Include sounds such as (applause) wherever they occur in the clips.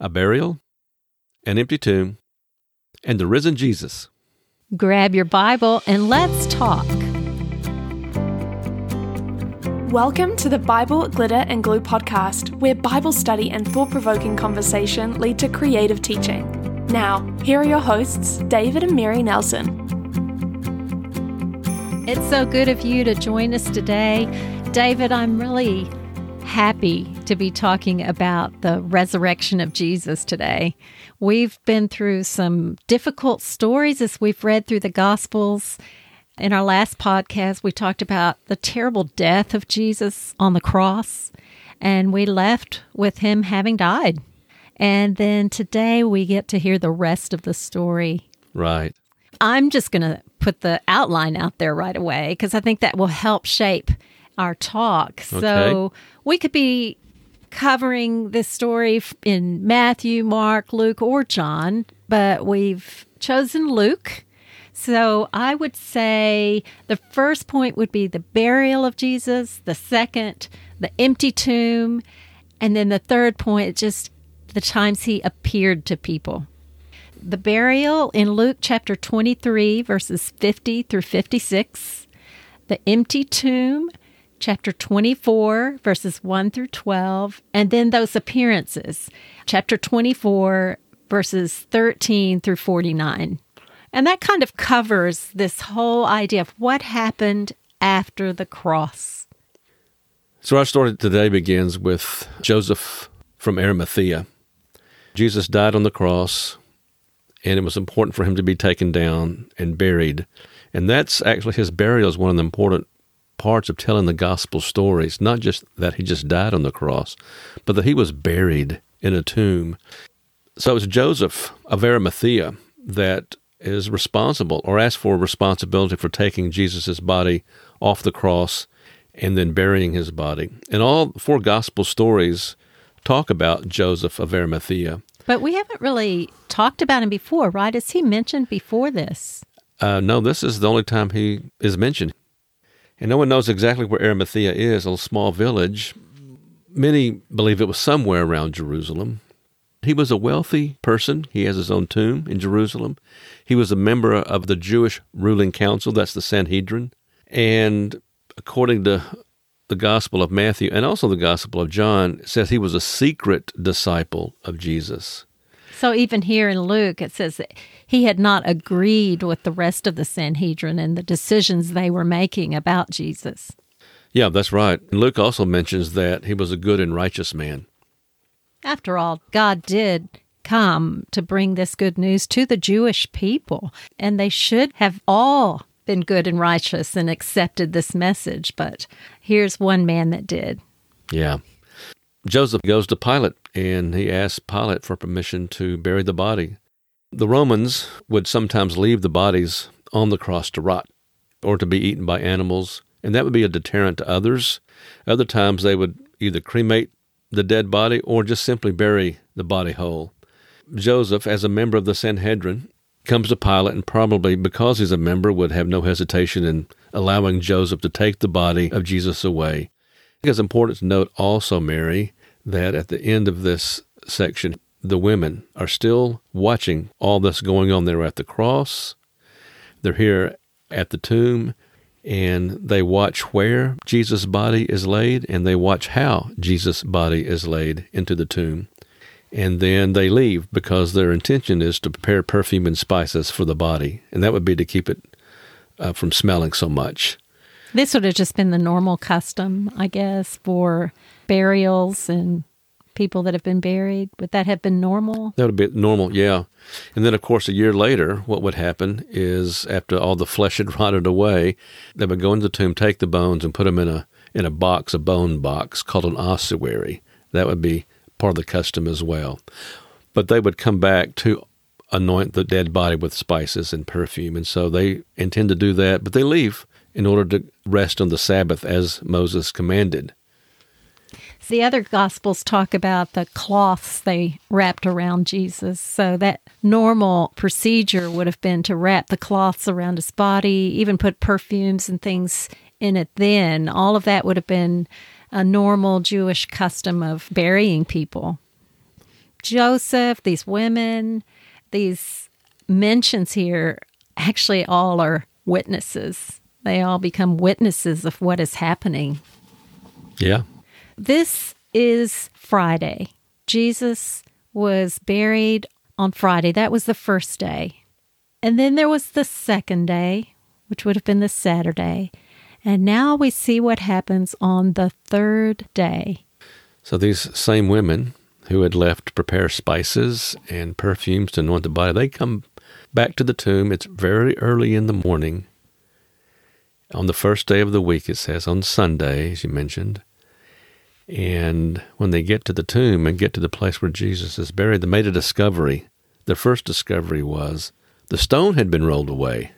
a burial, an empty tomb, and the risen Jesus. Grab your Bible and let's talk. Welcome to the Bible Glitter and Glue podcast, where Bible study and thought provoking conversation lead to creative teaching. Now, here are your hosts, David and Mary Nelson. It's so good of you to join us today. David, I'm really happy to be talking about the resurrection of Jesus today. We've been through some difficult stories as we've read through the Gospels. In our last podcast, we talked about the terrible death of Jesus on the cross, and we left with him having died. And then today we get to hear the rest of the story. Right. I'm just going to put the outline out there right away because I think that will help shape our talk. Okay. So we could be covering this story in Matthew, Mark, Luke, or John, but we've chosen Luke. So I would say the first point would be the burial of Jesus, the second, the empty tomb, and then the third point, just the times he appeared to people. The burial in Luke chapter 23, verses 50 through 56, the empty tomb chapter 24, verses 1 through 12, and then those appearances, chapter 24, verses 13 through 49. And that kind of covers this whole idea of what happened after the cross. So our story today begins with Joseph from Arimathea. Jesus died on the cross, and it was important for him to be taken down and buried. And that's actually his burial is one of the important parts of telling the gospel stories, not just that he just died on the cross, but that he was buried in a tomb. So it's Joseph of Arimathea that is responsible or asked for responsibility for taking Jesus' body off the cross and then burying his body. And all four gospel stories talk about Joseph of Arimathea. But we haven't really talked about him before, right? Is he mentioned before this? Uh, no, this is the only time he is mentioned. And no one knows exactly where Arimathea is, a small village. Many believe it was somewhere around Jerusalem. He was a wealthy person. He has his own tomb in Jerusalem. He was a member of the Jewish ruling council, that's the Sanhedrin. And according to the Gospel of Matthew and also the Gospel of John, says he was a secret disciple of Jesus. So even here in Luke, it says that he had not agreed with the rest of the Sanhedrin and the decisions they were making about Jesus. Yeah, that's right. Luke also mentions that he was a good and righteous man. After all, God did come to bring this good news to the Jewish people, and they should have all been good and righteous and accepted this message. But here's one man that did. Yeah. Joseph goes to Pilate and he asks Pilate for permission to bury the body. The Romans would sometimes leave the bodies on the cross to rot or to be eaten by animals, and that would be a deterrent to others. Other times they would either cremate the dead body or just simply bury the body whole. Joseph, as a member of the Sanhedrin, comes to Pilate and probably because he's a member would have no hesitation in allowing Joseph to take the body of Jesus away. I think it's important to note also, Mary, that at the end of this section, the women are still watching all this going on. They're at the cross, they're here at the tomb, and they watch where Jesus' body is laid, and they watch how Jesus' body is laid into the tomb. And then they leave because their intention is to prepare perfume and spices for the body, and that would be to keep it uh, from smelling so much. This would have just been the normal custom, I guess, for burials and people that have been buried. Would that have been normal? That would be normal, yeah. And then, of course, a year later, what would happen is after all the flesh had (laughs) rotted away, they would go into the tomb, take the bones, and put them in a in a box, a bone box called an ossuary. That would be part of the custom as well. But they would come back to anoint the dead body with spices and perfume, and so they intend to do that. But they leave in order to rest on the Sabbath as Moses commanded. The other gospels talk about the cloths they wrapped around Jesus. So that normal procedure would have been to wrap the cloths around his body, even put perfumes and things in it then. All of that would have been a normal Jewish custom of burying people. Joseph, these women, these mentions here actually all are witnesses. They all become witnesses of what is happening. Yeah. This is Friday. Jesus was buried on Friday. That was the first day. And then there was the second day, which would have been the Saturday. And now we see what happens on the third day. So these same women who had left to prepare spices and perfumes to anoint the body, they come back to the tomb. It's very early in the morning. On the first day of the week, it says, on Sunday, as you mentioned. And when they get to the tomb and get to the place where Jesus is buried, they made a discovery. The first discovery was the stone had been rolled away.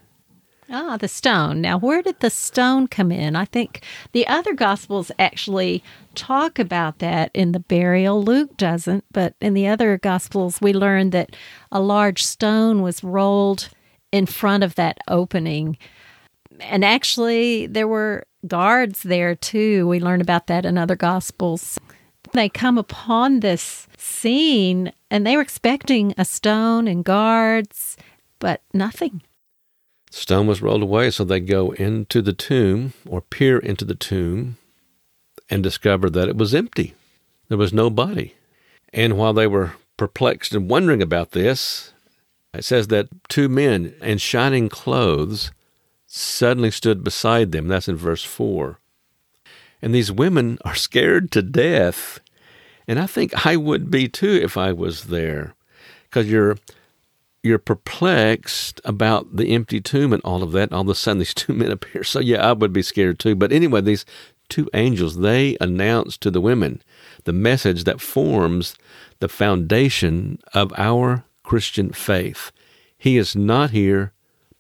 Ah, the stone. Now, where did the stone come in? I think the other Gospels actually talk about that in the burial. Luke doesn't, but in the other Gospels, we learn that a large stone was rolled in front of that opening. And actually, there were guards there too. We learn about that in other Gospels. They come upon this scene and they were expecting a stone and guards, but nothing. Stone was rolled away, so they go into the tomb or peer into the tomb and discover that it was empty. There was no body. And while they were perplexed and wondering about this, it says that two men in shining clothes suddenly stood beside them. That's in verse 4. And these women are scared to death. And I think I would be too if I was there. Because you're you're perplexed about the empty tomb and all of that. And all of a sudden, these (laughs) two men appear. So, yeah, I would be scared too. But anyway, these two angels, they announce to the women the message that forms the foundation of our Christian faith. He is not here,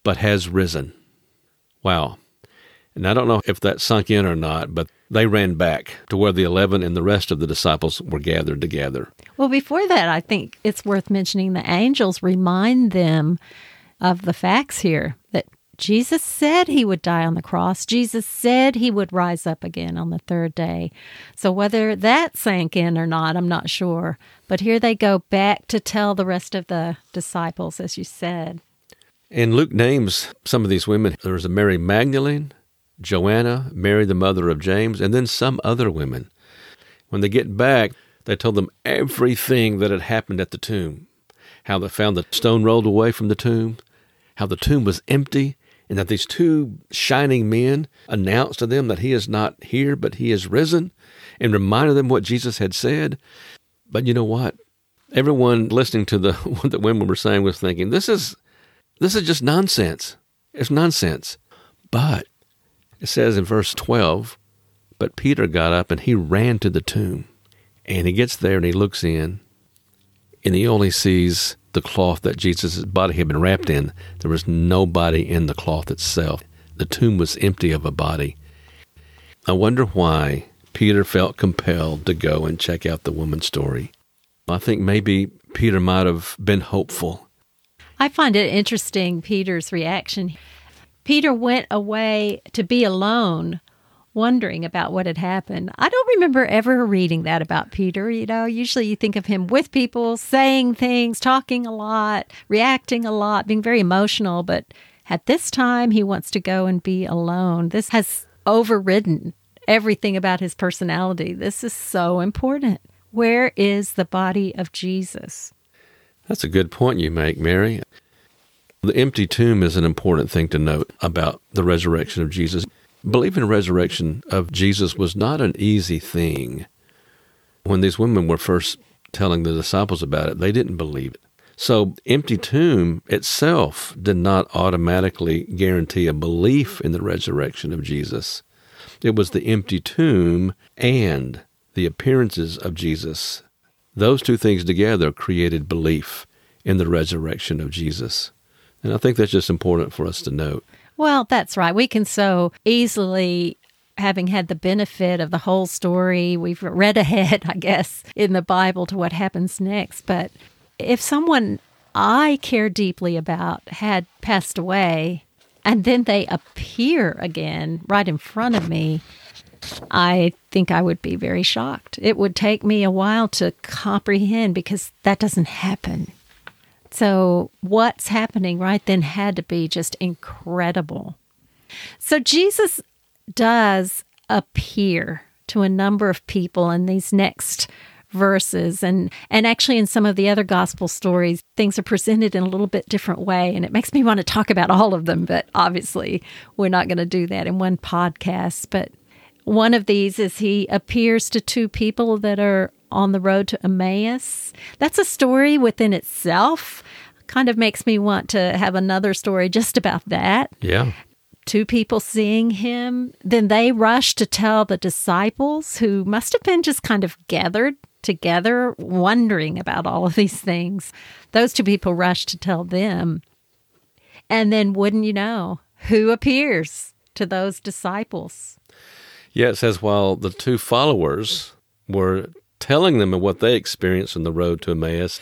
but has risen. Wow. And I don't know if that sunk in or not, but they ran back to where the 11 and the rest of the disciples were gathered together. Well, before that, I think it's worth mentioning the angels remind them of the facts here that Jesus said he would die on the cross. Jesus said he would rise up again on the third day. So whether that sank in or not, I'm not sure. But here they go back to tell the rest of the disciples, as you said. And Luke names some of these women. There was a Mary Magdalene, Joanna, Mary, the mother of James, and then some other women. When they get back, they told them everything that had happened at the tomb how they found the stone rolled away from the tomb, how the tomb was empty, and that these two shining men announced to them that he is not here, but he is risen, and reminded them what Jesus had said. But you know what? Everyone listening to the (laughs) what the women were saying was thinking, this is this is just nonsense. It's nonsense. But it says in verse 12, but Peter got up and he ran to the tomb. And he gets there and he looks in, and he only sees the cloth that Jesus' body had been wrapped in. There was no body in the cloth itself. The tomb was empty of a body. I wonder why Peter felt compelled to go and check out the woman's story. I think maybe Peter might have been hopeful. I find it interesting, Peter's reaction. Peter went away to be alone, wondering about what had happened. I don't remember ever reading that about Peter. You know, usually you think of him with people, saying things, talking a lot, reacting a lot, being very emotional. But at this time, he wants to go and be alone. This has overridden everything about his personality. This is so important. Where is the body of Jesus? That's a good point you make, Mary. The empty tomb is an important thing to note about the resurrection of Jesus. Believing the resurrection of Jesus was not an easy thing. When these women were first telling the disciples about it, they didn't believe it. So, empty tomb itself did not automatically guarantee a belief in the resurrection of Jesus. It was the empty tomb and the appearances of Jesus. Those two things together created belief in the resurrection of Jesus. And I think that's just important for us to note. Well, that's right. We can so easily having had the benefit of the whole story, we've read ahead, (laughs) I guess, in the Bible to what happens next. But if someone I care deeply about had passed away and then they appear again right in front of me, I think I would be very shocked. It would take me a while to comprehend because that doesn't happen. So, what's happening right then had to be just incredible. So, Jesus does appear to a number of people in these next verses and and actually in some of the other gospel stories things are presented in a little bit different way and it makes me want to talk about all of them but obviously we're not going to do that in one podcast but one of these is he appears to two people that are on the road to Emmaus. That's a story within itself. Kind of makes me want to have another story just about that. Yeah. Two people seeing him. Then they rush to tell the disciples, who must have been just kind of gathered together, wondering about all of these things. Those two people rush to tell them. And then, wouldn't you know, who appears to those disciples? Yeah, it says while the two followers were telling them of what they experienced on the road to Emmaus,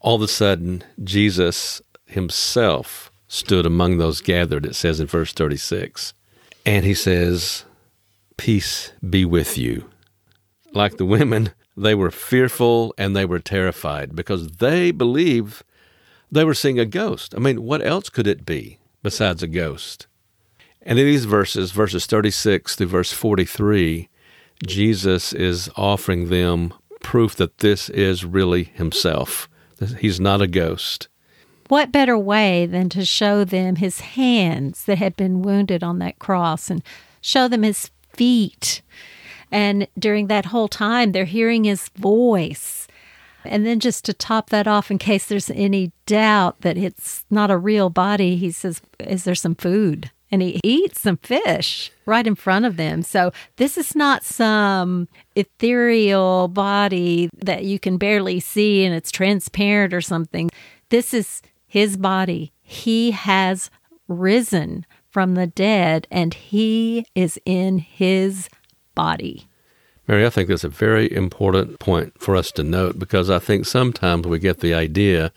all of a sudden Jesus himself stood among those gathered, it says in verse 36. And he says, Peace be with you. Like the women, they were fearful and they were terrified because they believed they were seeing a ghost. I mean, what else could it be besides a ghost? And in these verses, verses 36 through verse 43, Jesus is offering them proof that this is really himself. He's not a ghost. What better way than to show them his hands that had been wounded on that cross and show them his feet? And during that whole time, they're hearing his voice. And then just to top that off, in case there's any doubt that it's not a real body, he says, Is there some food? And he eats some fish right in front of them. So this is not some ethereal body that you can barely see and it's transparent or something. This is his body. He has risen from the dead and he is in his body. Mary, I think that's a very important point for us to note because I think sometimes we get the idea,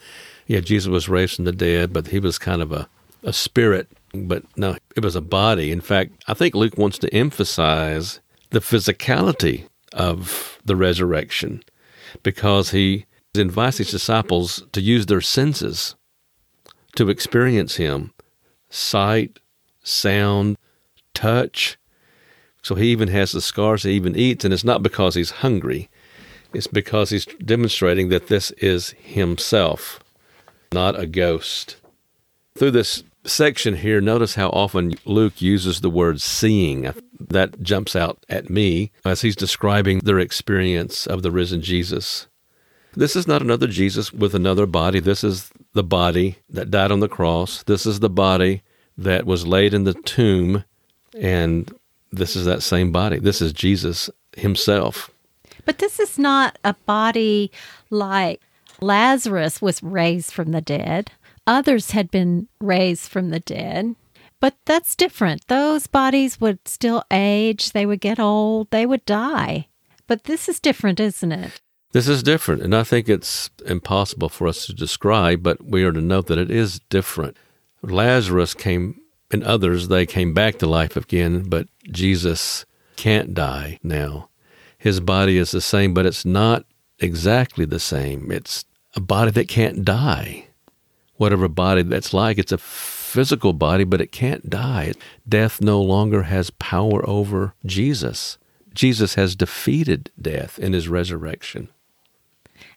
yeah, Jesus was raised from the dead, but he was kind of a, a spirit but no, it was a body. In fact, I think Luke wants to emphasize the physicality of the resurrection because he invites his disciples to use their senses to experience him sight, sound, touch. So he even has the scars, he even eats, and it's not because he's hungry, it's because he's demonstrating that this is himself, not a ghost. Through this section here, notice how often Luke uses the word seeing. That jumps out at me as he's describing their experience of the risen Jesus. This is not another Jesus with another body. This is the body that died on the cross. This is the body that was laid in the tomb. And this is that same body. This is Jesus himself. But this is not a body like Lazarus was raised from the dead. Others had been raised from the dead. But that's different. Those bodies would still age, they would get old, they would die. But this is different, isn't it? This is different, and I think it's impossible for us to describe, but we are to note that it is different. Lazarus came, and others, they came back to life again, but Jesus can't die now. His body is the same, but it's not exactly the same. It's a body that can't die whatever body that's like. It's a physical body, but it can't die. Death no longer has power over Jesus. Jesus has defeated death in his resurrection.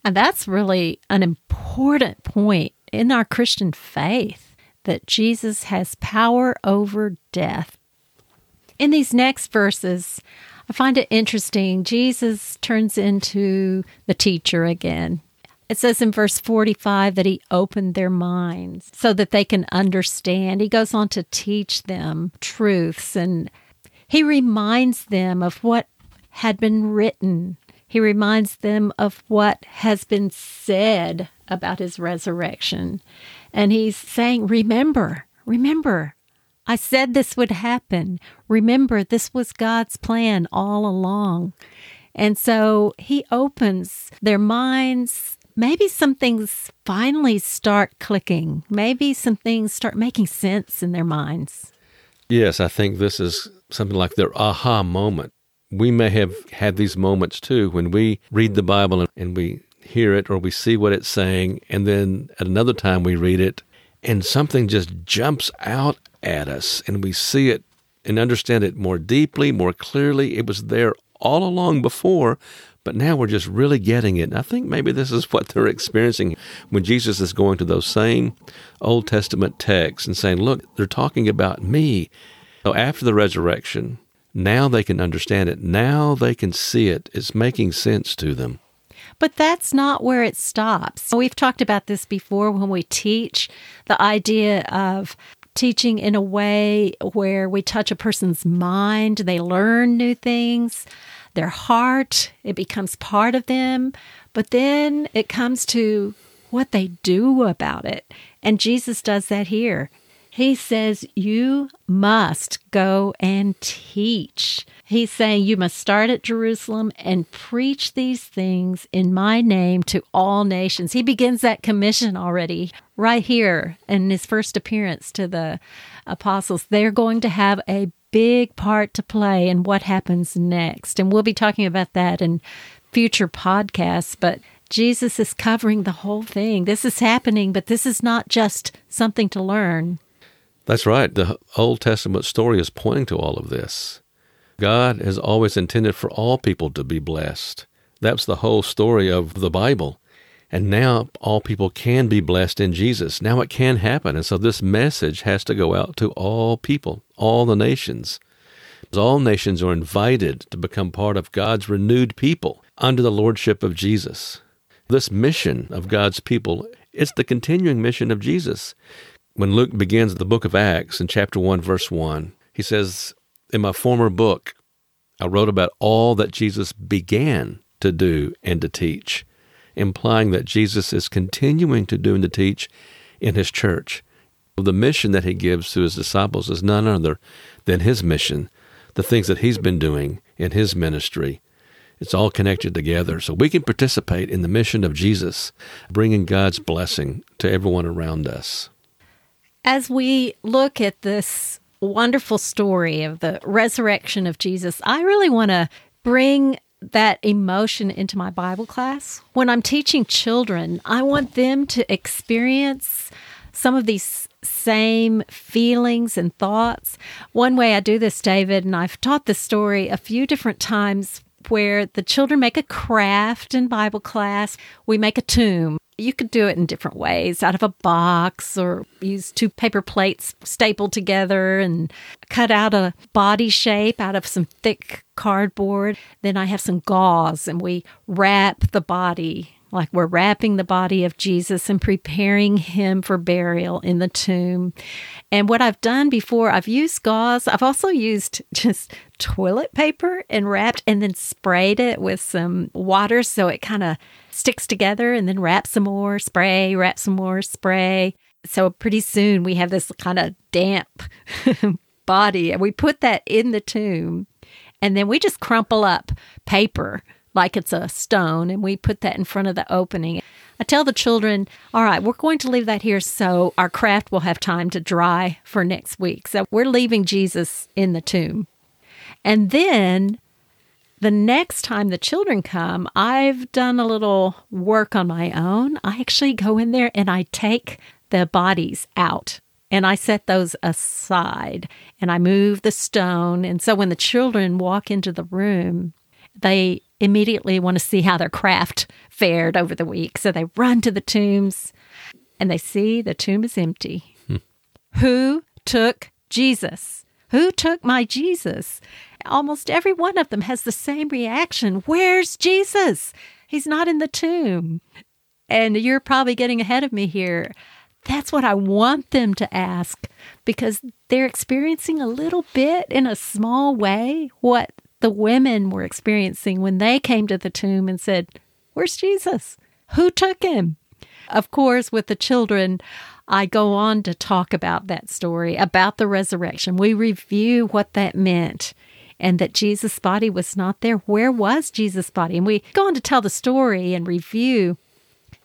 And that's really an important point in our Christian faith that Jesus has power over death. In these next verses, I find it interesting. Jesus turns into the teacher again. It says in verse 45 that he opened their minds so that they can understand. He goes on to teach them truths and he reminds them of what had been written. He reminds them of what has been said about his resurrection. And he's saying, Remember, remember, I said this would happen. Remember, this was God's plan all along. And so he opens their minds maybe some things finally start clicking. Maybe some things start making sense in their minds. Yes, I think this is something like their aha moment we may have had these moments too when we read the Bible and we hear it or we see what it's saying, and then at another time we read it and something just jumps out at us and we see it and understand it more deeply, more clearly. It was there all along before, but now we're just really getting it. And I think maybe this is (laughs) what they're experiencing when Jesus is going to those same Old Testament texts and saying, Look, they're talking about me. So after the resurrection, now they can understand it. Now they can see it. It's making sense to them. But that's not where it stops. We've talked about this before when we teach the idea of teaching in a way where we touch a person's mind, they learn new things, their heart, it becomes part of them. But then it comes to what they do about it. And Jesus does that here. He says, You must go and teach. He's saying, You must start at Jerusalem and preach these things in my name to all nations. He begins that commission already right here in his first appearance to the apostles. They're going to have a big part to play in what happens next. And we'll be talking about that in future podcasts. But Jesus is covering the whole thing. This is happening, but this is not just something to learn. That's right. The Old Testament story is pointing to all of this. God has always intended for all people to be blessed. That's the whole story of the Bible. And now all people can be blessed in Jesus. Now it can happen. And so this message has to go out to all people, all the nations. All nations are invited to become part of God's renewed people under the lordship of Jesus. This mission of God's people, it's the continuing mission of Jesus when Luke begins the book of Acts in chapter 1, verse 1, he says, In my former book, I wrote about all that Jesus began to do and to teach, implying that Jesus is continuing to do and to teach in his church. The mission that he gives to his disciples is none other than his mission, the things that he's been doing in his ministry. It's all connected together. So we can participate in the mission of Jesus, bringing God's blessing to everyone around us. As we look at this wonderful story of the resurrection of Jesus, I really want to bring that emotion into my Bible class. When I'm teaching children, I want them to experience some of these same feelings and thoughts. One way I do this, David, and I've taught this story a few different times where the children make a craft in Bible class. We make a tomb. You could do it in different ways out of a box or use two paper plates stapled together and cut out a body shape out of some thick cardboard. Then I have some gauze and we wrap the body like we're wrapping the body of Jesus and preparing him for burial in the tomb. And what I've done before, I've used gauze. I've also used (laughs) just toilet paper and wrapped and then sprayed it with some water so it kind of sticks together and then wrap some more, spray, wrap some more, spray. So pretty soon we have this kind of damp (laughs) body and we put that in the tomb and then we just crumple up paper like it's a stone, and we put that in front of the opening. I tell the children, all right, we're going to leave that here so our craft will have time to dry for next week. So we're leaving Jesus in the tomb. And then the next time the children come, I've done a little work on my own. I actually go in there and I take the bodies out and I set those aside and I move the stone. And so when the children walk into the room, they immediately want to see how their craft fared over the week. So they run to the tombs and they see the tomb is empty. Hmm. Who took Jesus? Who took my Jesus? Almost every one of them has the same reaction Where's Jesus? He's not in the tomb. And you're probably getting ahead of me here. That's what I want them to ask because they're experiencing a little bit in a small way what the women were experiencing when they came to the tomb and said, Where's Jesus? Who took him? Of course, with the children, I go on to talk about that story, about the resurrection. We review what that meant and that Jesus' body was not there. Where was Jesus' body? And we go on to tell the story and review.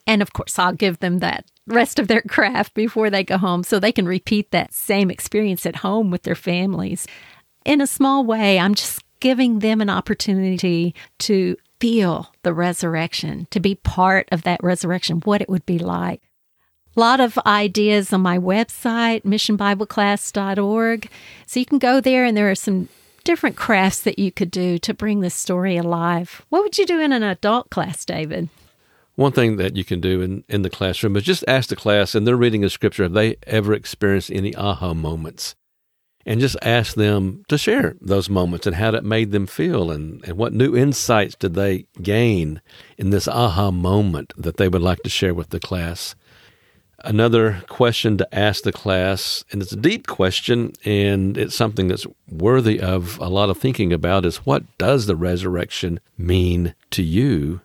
And of course, I'll give them that rest of their craft before they go home so they can repeat that same experience at home with their families. In a small way, I'm just giving them an opportunity to feel the resurrection, to be part of that resurrection, what it would be like. A lot of ideas on my website, missionbibleclass.org. So you can go there and there are some different crafts that you could do to bring this story alive. What would you do in an adult class, David? One thing that you can do in, in the classroom is just ask the class, and they're reading a scripture, have they ever experienced any aha moments? And just ask them to share those moments and how that made them feel and, and what new insights did they gain in this aha moment that they would like to share with the class. Another question to ask the class, and it's a deep question, and it's something that's worthy of a lot of thinking about, is what does the resurrection mean to you?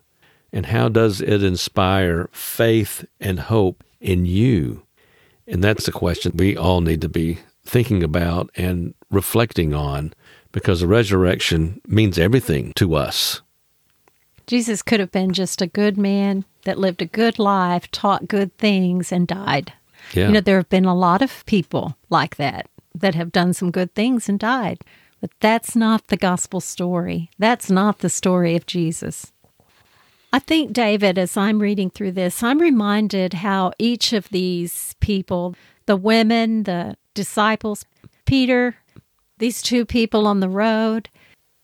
And how does it inspire faith and hope in you? And that's the question we all need to be thinking about and reflecting on because the resurrection means everything to us. Jesus could have been just a good man that lived a good life, taught good things, and died. Yeah. You know, there have been a lot of people like that that have done some good things and died. But that's not the gospel story. That's not the story of Jesus. I think, David, as I'm reading through this, I'm reminded how each of these people, the women, the disciples, Peter, these two people on the road,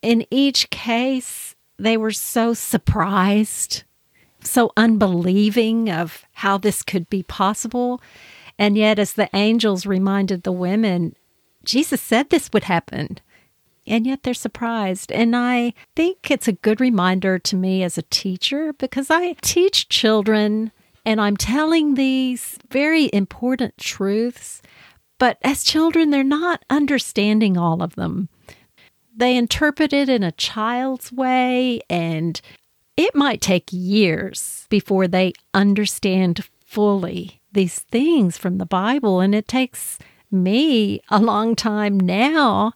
in each case, they were so surprised, so unbelieving of how this could be possible. And yet, as the angels reminded the women, Jesus said this would happen and yet they're surprised. And I think it's a good reminder to me as a teacher because I teach children and I'm telling these very important truths, but as children, they're not understanding all of them. They interpret it in a child's way, and it might take years before they understand fully these things from the Bible. And it takes me a long time now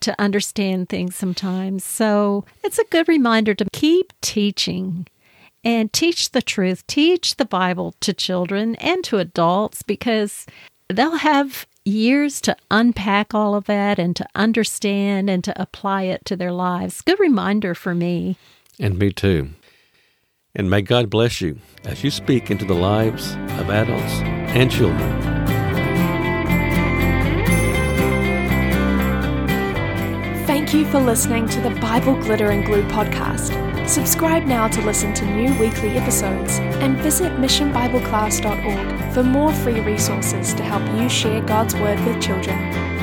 to understand things sometimes. So it's a good reminder to keep teaching and teach the truth, teach the Bible to children and to adults because they'll have years to unpack all of that and to understand and to apply it to their lives. Good reminder for me. And me too. And may God bless you as you speak into the lives of adults and children. Thank you for listening to the Bible Glitter and Glue podcast. Subscribe now to listen to new weekly episodes and visit missionbibleclass.org for more free resources to help you share God's Word with children.